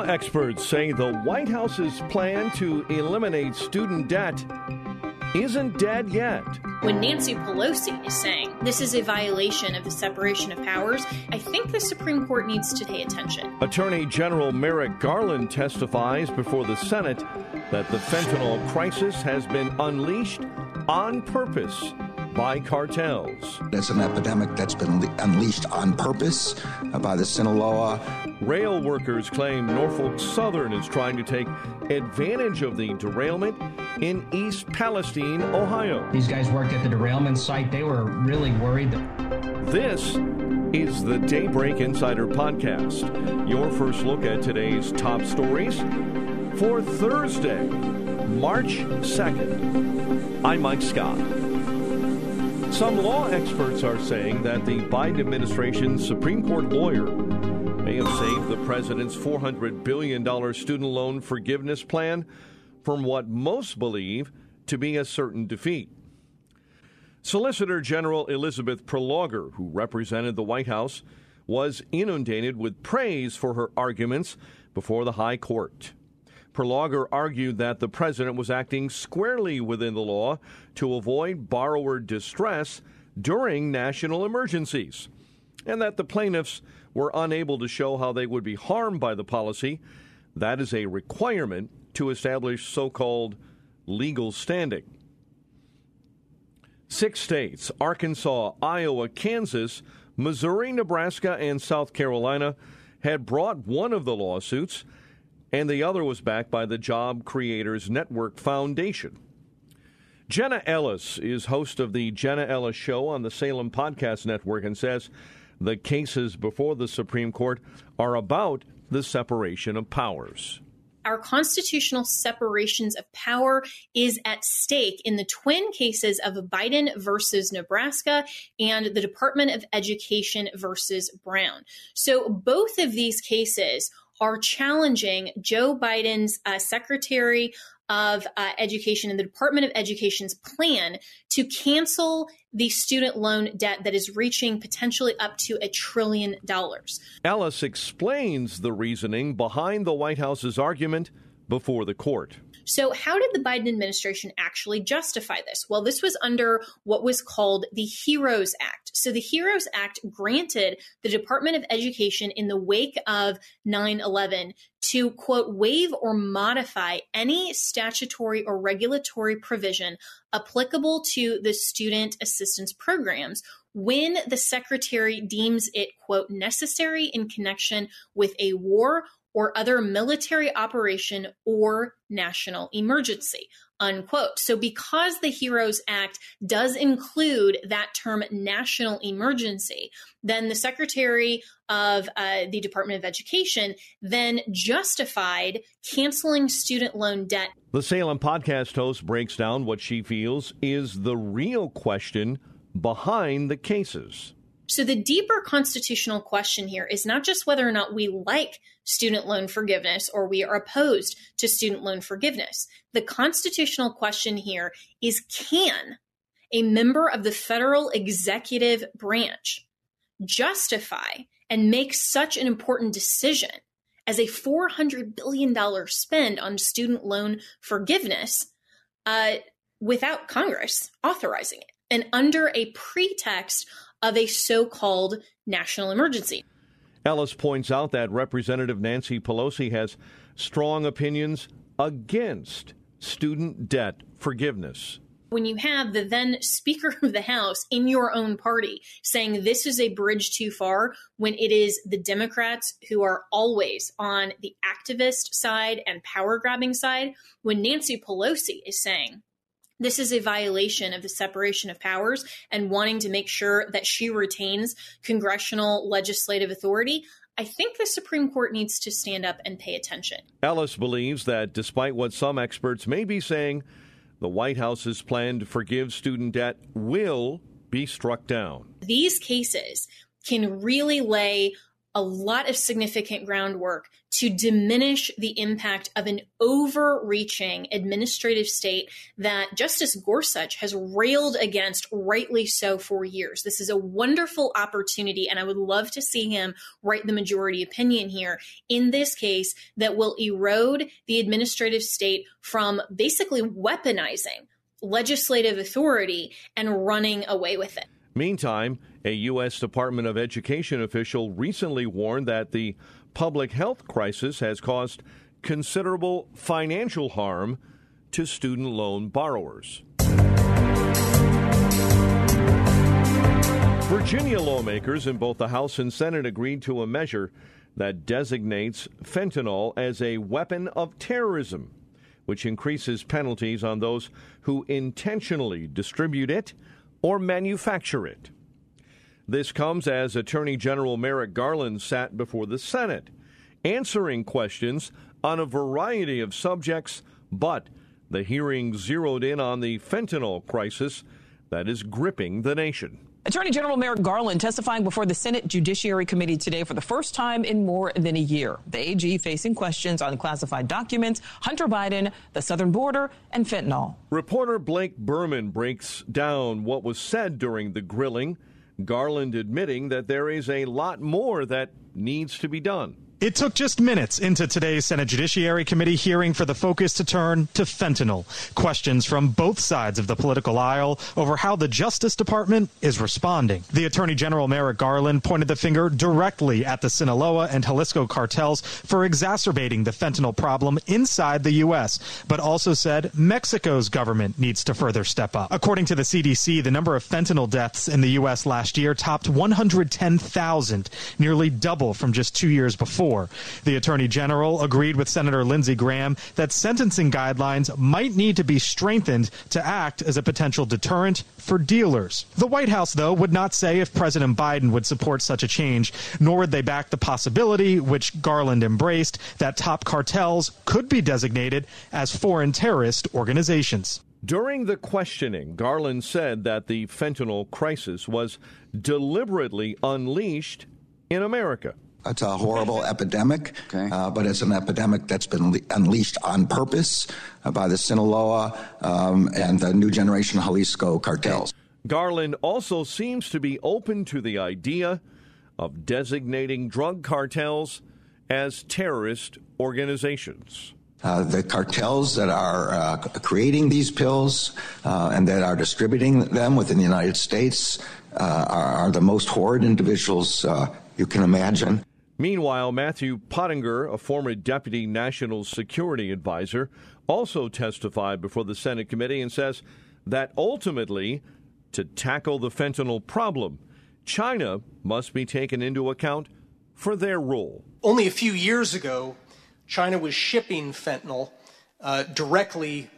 Law experts say the White House's plan to eliminate student debt isn't dead yet. When Nancy Pelosi is saying this is a violation of the separation of powers, I think the Supreme Court needs to pay attention. Attorney General Merrick Garland testifies before the Senate that the fentanyl crisis has been unleashed on purpose by cartels. It's an epidemic that's been unleashed on purpose uh, by the Sinaloa. Rail workers claim Norfolk Southern is trying to take advantage of the derailment in East Palestine, Ohio. These guys worked at the derailment site. They were really worried. This is the Daybreak Insider Podcast, your first look at today's top stories for Thursday, March 2nd. I'm Mike Scott. Some law experts are saying that the Biden administration's Supreme Court lawyer may have saved the president's $400 billion student loan forgiveness plan from what most believe to be a certain defeat. Solicitor General Elizabeth Prelogar, who represented the White House, was inundated with praise for her arguments before the High Court. Prelogar argued that the president was acting squarely within the law to avoid borrower distress during national emergencies, and that the plaintiffs were unable to show how they would be harmed by the policy. That is a requirement to establish so called legal standing. Six states Arkansas, Iowa, Kansas, Missouri, Nebraska, and South Carolina had brought one of the lawsuits and the other was backed by the Job Creators Network Foundation. Jenna Ellis is host of the Jenna Ellis Show on the Salem Podcast Network and says the cases before the Supreme Court are about the separation of powers our constitutional separations of power is at stake in the twin cases of Biden versus Nebraska and the Department of Education versus Brown. So both of these cases are challenging Joe Biden's uh, Secretary of uh, Education and the Department of Education's plan to cancel the student loan debt that is reaching potentially up to a trillion dollars. Ellis explains the reasoning behind the White House's argument before the court. So, how did the Biden administration actually justify this? Well, this was under what was called the HEROES Act. So, the HEROES Act granted the Department of Education in the wake of 9 11 to, quote, waive or modify any statutory or regulatory provision applicable to the student assistance programs when the secretary deems it, quote, necessary in connection with a war or other military operation or national emergency. Unquote. So, because the HEROES Act does include that term national emergency, then the Secretary of uh, the Department of Education then justified canceling student loan debt. The Salem podcast host breaks down what she feels is the real question behind the cases. So, the deeper constitutional question here is not just whether or not we like student loan forgiveness or we are opposed to student loan forgiveness. The constitutional question here is can a member of the federal executive branch justify and make such an important decision as a $400 billion spend on student loan forgiveness uh, without Congress authorizing it and under a pretext of a so called national emergency. Ellis points out that Representative Nancy Pelosi has strong opinions against student debt forgiveness. When you have the then Speaker of the House in your own party saying this is a bridge too far, when it is the Democrats who are always on the activist side and power grabbing side, when Nancy Pelosi is saying this is a violation of the separation of powers and wanting to make sure that she retains congressional legislative authority. I think the Supreme Court needs to stand up and pay attention. Ellis believes that despite what some experts may be saying, the White House's plan to forgive student debt will be struck down. These cases can really lay a lot of significant groundwork to diminish the impact of an overreaching administrative state that Justice Gorsuch has railed against, rightly so, for years. This is a wonderful opportunity, and I would love to see him write the majority opinion here in this case that will erode the administrative state from basically weaponizing legislative authority and running away with it. Meantime, a U.S. Department of Education official recently warned that the public health crisis has caused considerable financial harm to student loan borrowers. Virginia lawmakers in both the House and Senate agreed to a measure that designates fentanyl as a weapon of terrorism, which increases penalties on those who intentionally distribute it or manufacture it. This comes as Attorney General Merrick Garland sat before the Senate, answering questions on a variety of subjects, but the hearing zeroed in on the fentanyl crisis that is gripping the nation. Attorney General Merrick Garland testifying before the Senate Judiciary Committee today for the first time in more than a year. The AG facing questions on classified documents, Hunter Biden, the southern border, and fentanyl. Reporter Blake Burman breaks down what was said during the grilling, Garland admitting that there is a lot more that needs to be done. It took just minutes into today's Senate Judiciary Committee hearing for the focus to turn to fentanyl. Questions from both sides of the political aisle over how the Justice Department is responding. The Attorney General Merrick Garland pointed the finger directly at the Sinaloa and Jalisco cartels for exacerbating the fentanyl problem inside the U.S., but also said Mexico's government needs to further step up. According to the CDC, the number of fentanyl deaths in the U.S. last year topped 110,000, nearly double from just two years before. The Attorney General agreed with Senator Lindsey Graham that sentencing guidelines might need to be strengthened to act as a potential deterrent for dealers. The White House, though, would not say if President Biden would support such a change, nor would they back the possibility, which Garland embraced, that top cartels could be designated as foreign terrorist organizations. During the questioning, Garland said that the fentanyl crisis was deliberately unleashed in America. It's a horrible epidemic, okay. uh, but it's an epidemic that's been le- unleashed on purpose uh, by the Sinaloa um, and the New Generation Jalisco cartels. Garland also seems to be open to the idea of designating drug cartels as terrorist organizations. Uh, the cartels that are uh, creating these pills uh, and that are distributing them within the United States uh, are, are, the most horrid individuals uh, you can imagine. Meanwhile, Matthew Pottinger, a former deputy national security advisor, also testified before the Senate committee and says that ultimately, to tackle the fentanyl problem, China must be taken into account for their role. Only a few years ago, China was shipping fentanyl uh, directly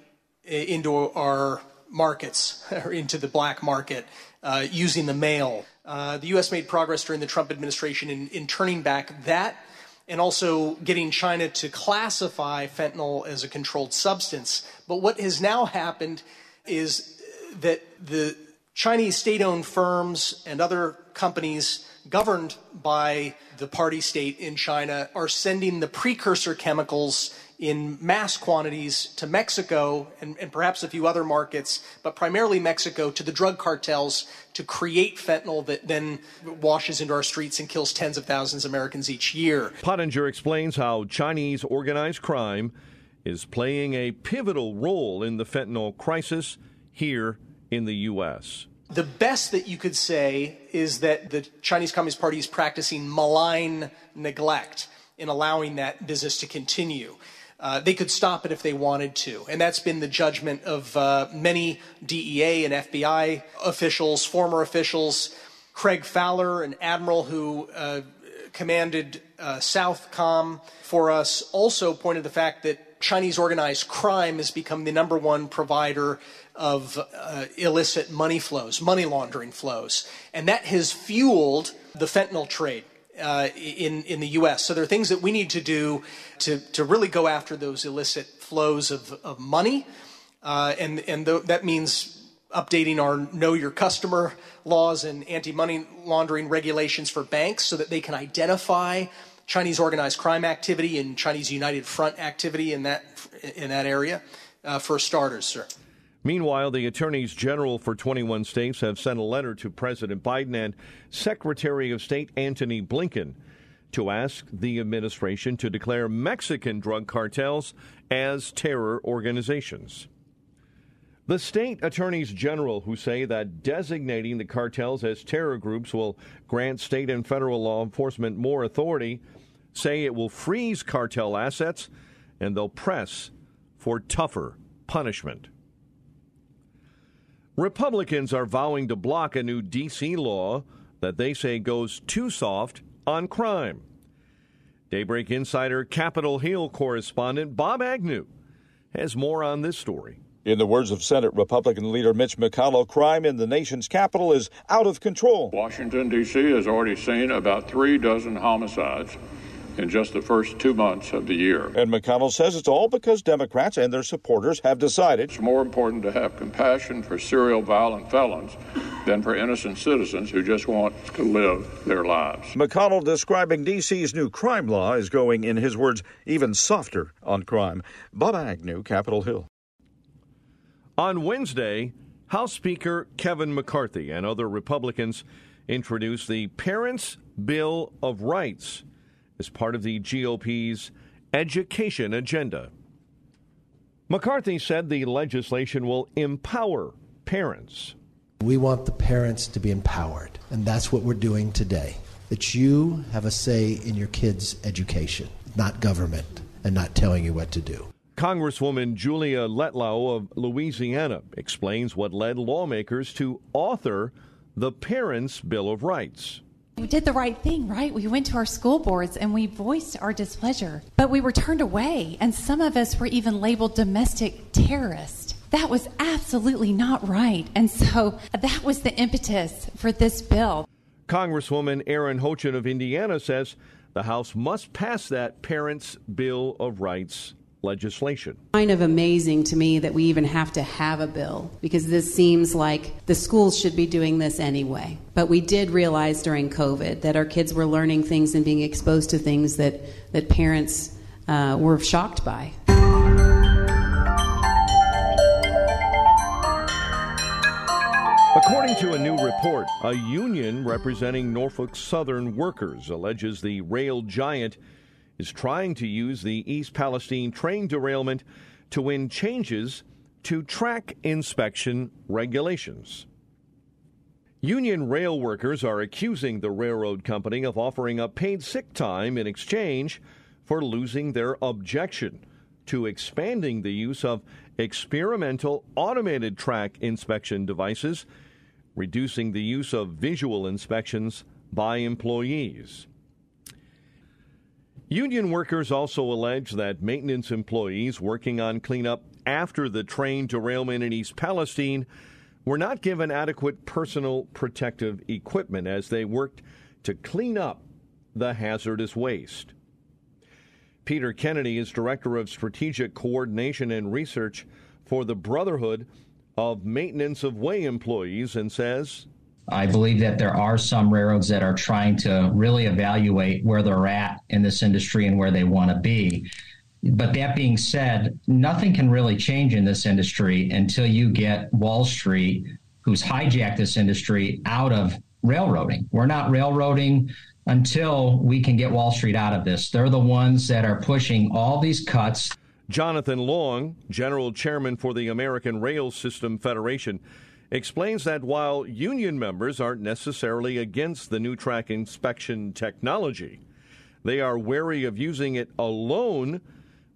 into our markets, or into the black market, uh, using the mail. Uh, the U.S. made progress during the Trump administration in, in turning back that and also getting China to classify fentanyl as a controlled substance. But what has now happened is that the Chinese state owned firms and other companies governed by the party state in China are sending the precursor chemicals in mass quantities to Mexico and, and, perhaps a few other markets, but primarily Mexico, to the drug cartels to create fentanyl that then washes into our streets and kills tens of thousands of Americans each year. Pottinger explains how Chinese organized crime is playing a pivotal role in the fentanyl crisis here in the U.S. The best that you could say is that the Chinese Communist Party is practicing malign neglect in allowing that business to continue. Uh, they could stop it if they wanted to. And that's been the judgment of uh, many DEA and FBI officials, former officials. Craig Faller, an admiral who uh, commanded uh, Southcom for us, also pointed the fact that Chinese organized crime has become the number one provider of uh, illicit money flows, money laundering flows. And that has fueled the fentanyl trade. Uh, in in the U.S. So there are things that we need to do to to really go after those illicit flows of, of money, uh, and and th- that means updating our know your customer laws and anti money laundering regulations for banks so that they can identify Chinese organized crime activity and Chinese United Front activity in that in that area. Uh, for starters, sir. Meanwhile, the attorneys general for 21 states have sent a letter to President Biden and Secretary of State Antony Blinken to ask the administration to declare Mexican drug cartels as terror organizations. The state attorneys general who say that designating the cartels as terror groups will grant state and federal law enforcement more authority say it will freeze cartel assets and they'll press for tougher punishment. Republicans are vowing to block a new D.C. law that they say goes too soft on crime. Daybreak Insider Capitol Hill correspondent Bob Agnew has more on this story. In the words of Senate Republican leader Mitch McConnell, crime in the nation's capital is out of control. Washington, D.C. has already seen about three dozen homicides in just the first two months of the year. And McConnell says it's all because Democrats and their supporters have decided it's more important to have compassion for serial violent felons than for innocent citizens who just want to live their lives. McConnell describing D.C.'s new crime law as going, in his words, even softer on crime. Bob Agnew, Capitol Hill. On Wednesday, House Speaker Kevin McCarthy and other Republicans introduced the Parents' Bill of Rights as part of the GOP's education agenda. McCarthy said the legislation will empower parents. We want the parents to be empowered, and that's what we're doing today. That you have a say in your kids' education, not government, and not telling you what to do. Congresswoman Julia Letlow of Louisiana explains what led lawmakers to author the Parents' Bill of Rights. We did the right thing, right? We went to our school boards and we voiced our displeasure, but we were turned away, and some of us were even labeled domestic terrorists. That was absolutely not right. And so that was the impetus for this bill. Congresswoman Erin Houchin of Indiana says the House must pass that Parents' Bill of Rights legislation. Kind of amazing to me that we even have to have a bill because this seems like the schools should be doing this anyway. But we did realize during COVID that our kids were learning things and being exposed to things that, that parents uh, were shocked by. According to a new report, a union representing Norfolk Southern workers alleges the rail giant is trying to use the East Palestine train derailment to win changes to track inspection regulations. Union rail workers are accusing the railroad company of offering up paid sick time in exchange for losing their objection to expanding the use of experimental automated track inspection devices, reducing the use of visual inspections by employees. Union workers also allege that maintenance employees working on cleanup after the train derailment in East Palestine were not given adequate personal protective equipment as they worked to clean up the hazardous waste. Peter Kennedy is Director of Strategic Coordination and Research for the Brotherhood of Maintenance of Way Employees and says I believe that there are some railroads that are trying to really evaluate where they're at in this industry and where they want to be. But that being said, nothing can really change in this industry until you get Wall Street, who's hijacked this industry, out of railroading. We're not railroading until we can get Wall Street out of this. They're the ones that are pushing all these cuts. Jonathan Long, General Chairman for the American Rail System Federation, explains that while union members aren't necessarily against the new track inspection technology, they are wary of using it alone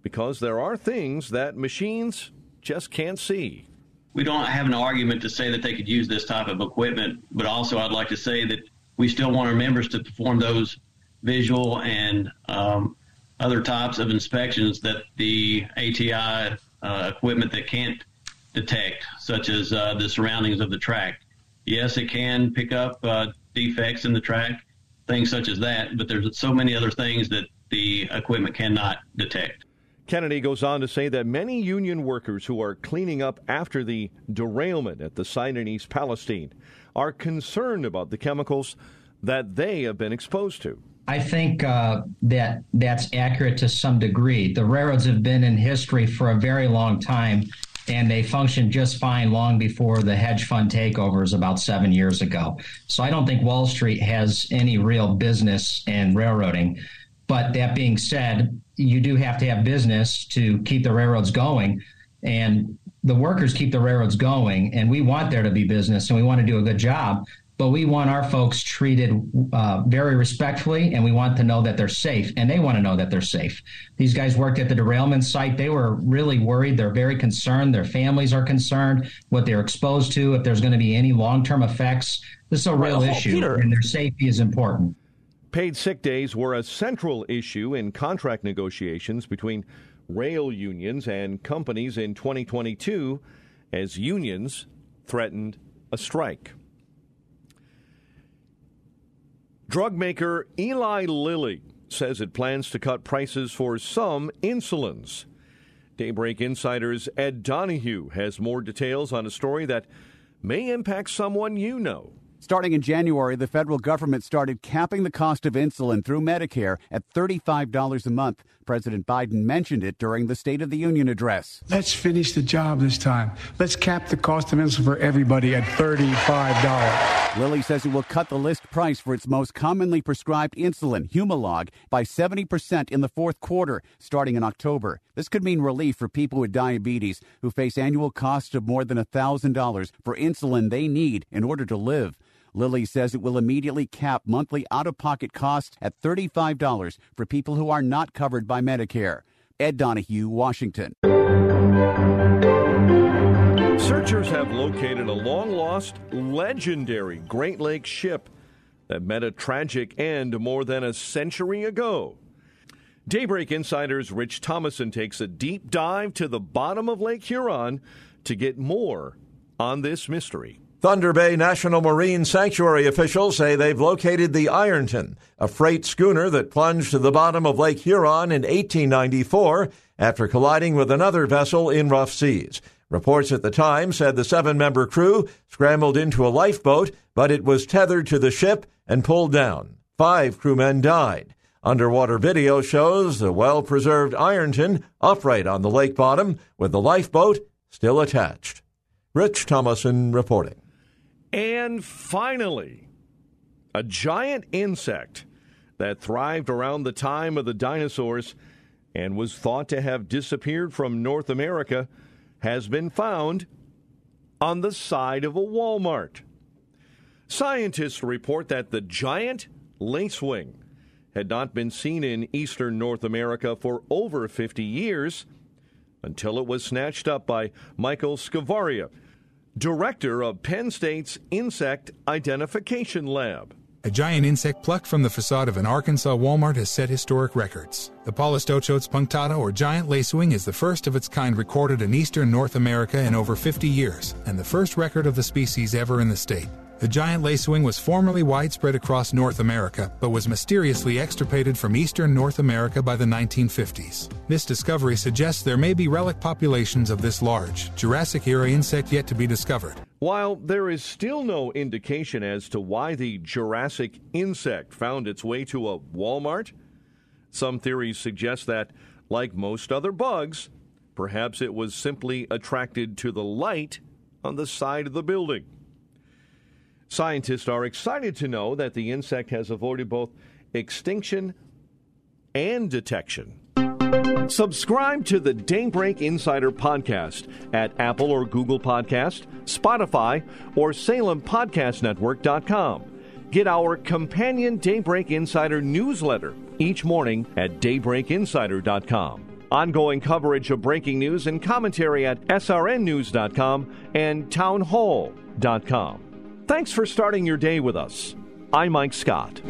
because there are things that machines just can't see. We don't have an argument to say that they could use this type of equipment, but also I'd like to say that we still want our members to perform those visual and um, other types of inspections that the ATI uh, equipment that can't detect, such as uh, the surroundings of the track. Yes, it can pick up uh, defects in the track, things such as that, but there's so many other things that the equipment cannot detect. Kennedy goes on to say that many union workers who are cleaning up after the derailment at the site in East Palestine are concerned about the chemicals that they have been exposed to. I think uh, that that's accurate to some degree. The railroads have been in history for a very long time, and they functioned just fine long before the hedge fund takeovers about seven years ago. So I don't think Wall Street has any real business in railroading. But that being said, you do have to have business to keep the railroads going. And the workers keep the railroads going. And we want there to be business and we want to do a good job. But we want our folks treated uh, very respectfully, and we want to know that they're safe, and they want to know that they're safe. These guys worked at the derailment site. They were really worried. They're very concerned. Their families are concerned what they're exposed to, if there's going to be any long term effects. This is a real well, issue, Peter, and their safety is important. Paid sick days were a central issue in contract negotiations between rail unions and companies in 2022 as unions threatened a strike. Drug maker Eli Lilly says it plans to cut prices for some insulins. Daybreak Insider's Ed Donahue has more details on a story that may impact someone you know. Starting in January, the federal government started capping the cost of insulin through Medicare at $35 a month. President Biden mentioned it during the State of the Union address. Let's finish the job this time. Let's cap the cost of insulin for everybody at $35. Lilly says it will cut the list price for its most commonly prescribed insulin, Humalog, by 70% in the fourth quarter, starting in October. This could mean relief for people with diabetes who face annual costs of more than $1,000 for insulin they need in order to live. Lilly says it will immediately cap monthly out of pocket costs at $35 for people who are not covered by Medicare. Ed Donahue, Washington. Searchers have located a long lost, legendary Great Lakes ship that met a tragic end more than a century ago. Daybreak Insider's Rich Thomason takes a deep dive to the bottom of Lake Huron to get more on this mystery. Thunder Bay National Marine Sanctuary officials say they've located the Ironton, a freight schooner that plunged to the bottom of Lake Huron in 1894 after colliding with another vessel in rough seas. Reports at the time said the seven member crew scrambled into a lifeboat, but it was tethered to the ship and pulled down. Five crewmen died. Underwater video shows the well preserved Ironton upright on the lake bottom with the lifeboat still attached. Rich Thomason reporting. And finally, a giant insect that thrived around the time of the dinosaurs and was thought to have disappeared from North America has been found on the side of a Walmart. Scientists report that the giant lacewing had not been seen in eastern North America for over 50 years until it was snatched up by Michael Skvarla director of Penn State's Insect Identification Lab. A giant insect plucked from the facade of an Arkansas Walmart has set historic records. The Polystoechotes punctata, or giant lacewing, is the first of its kind recorded in eastern North America in over 50 years, and the first record of the species ever in the state. The giant lacewing was formerly widespread across North America, but was mysteriously extirpated from eastern North America by the 1950s. This discovery suggests there may be relic populations of this large, Jurassic era insect yet to be discovered. While there is still no indication as to why the Jurassic insect found its way to a Walmart, some theories suggest that, like most other bugs, perhaps it was simply attracted to the light on the side of the building. Scientists are excited to know that the insect has avoided both extinction and detection. Subscribe to the Daybreak Insider podcast at Apple or Google Podcast, Spotify, or SalemPodcastNetwork.com. Get our companion Daybreak Insider newsletter each morning at DaybreakInsider.com. Ongoing coverage of breaking news and commentary at SRNNews.com and TownHall.com. Thanks for starting your day with us. I'm Mike Scott.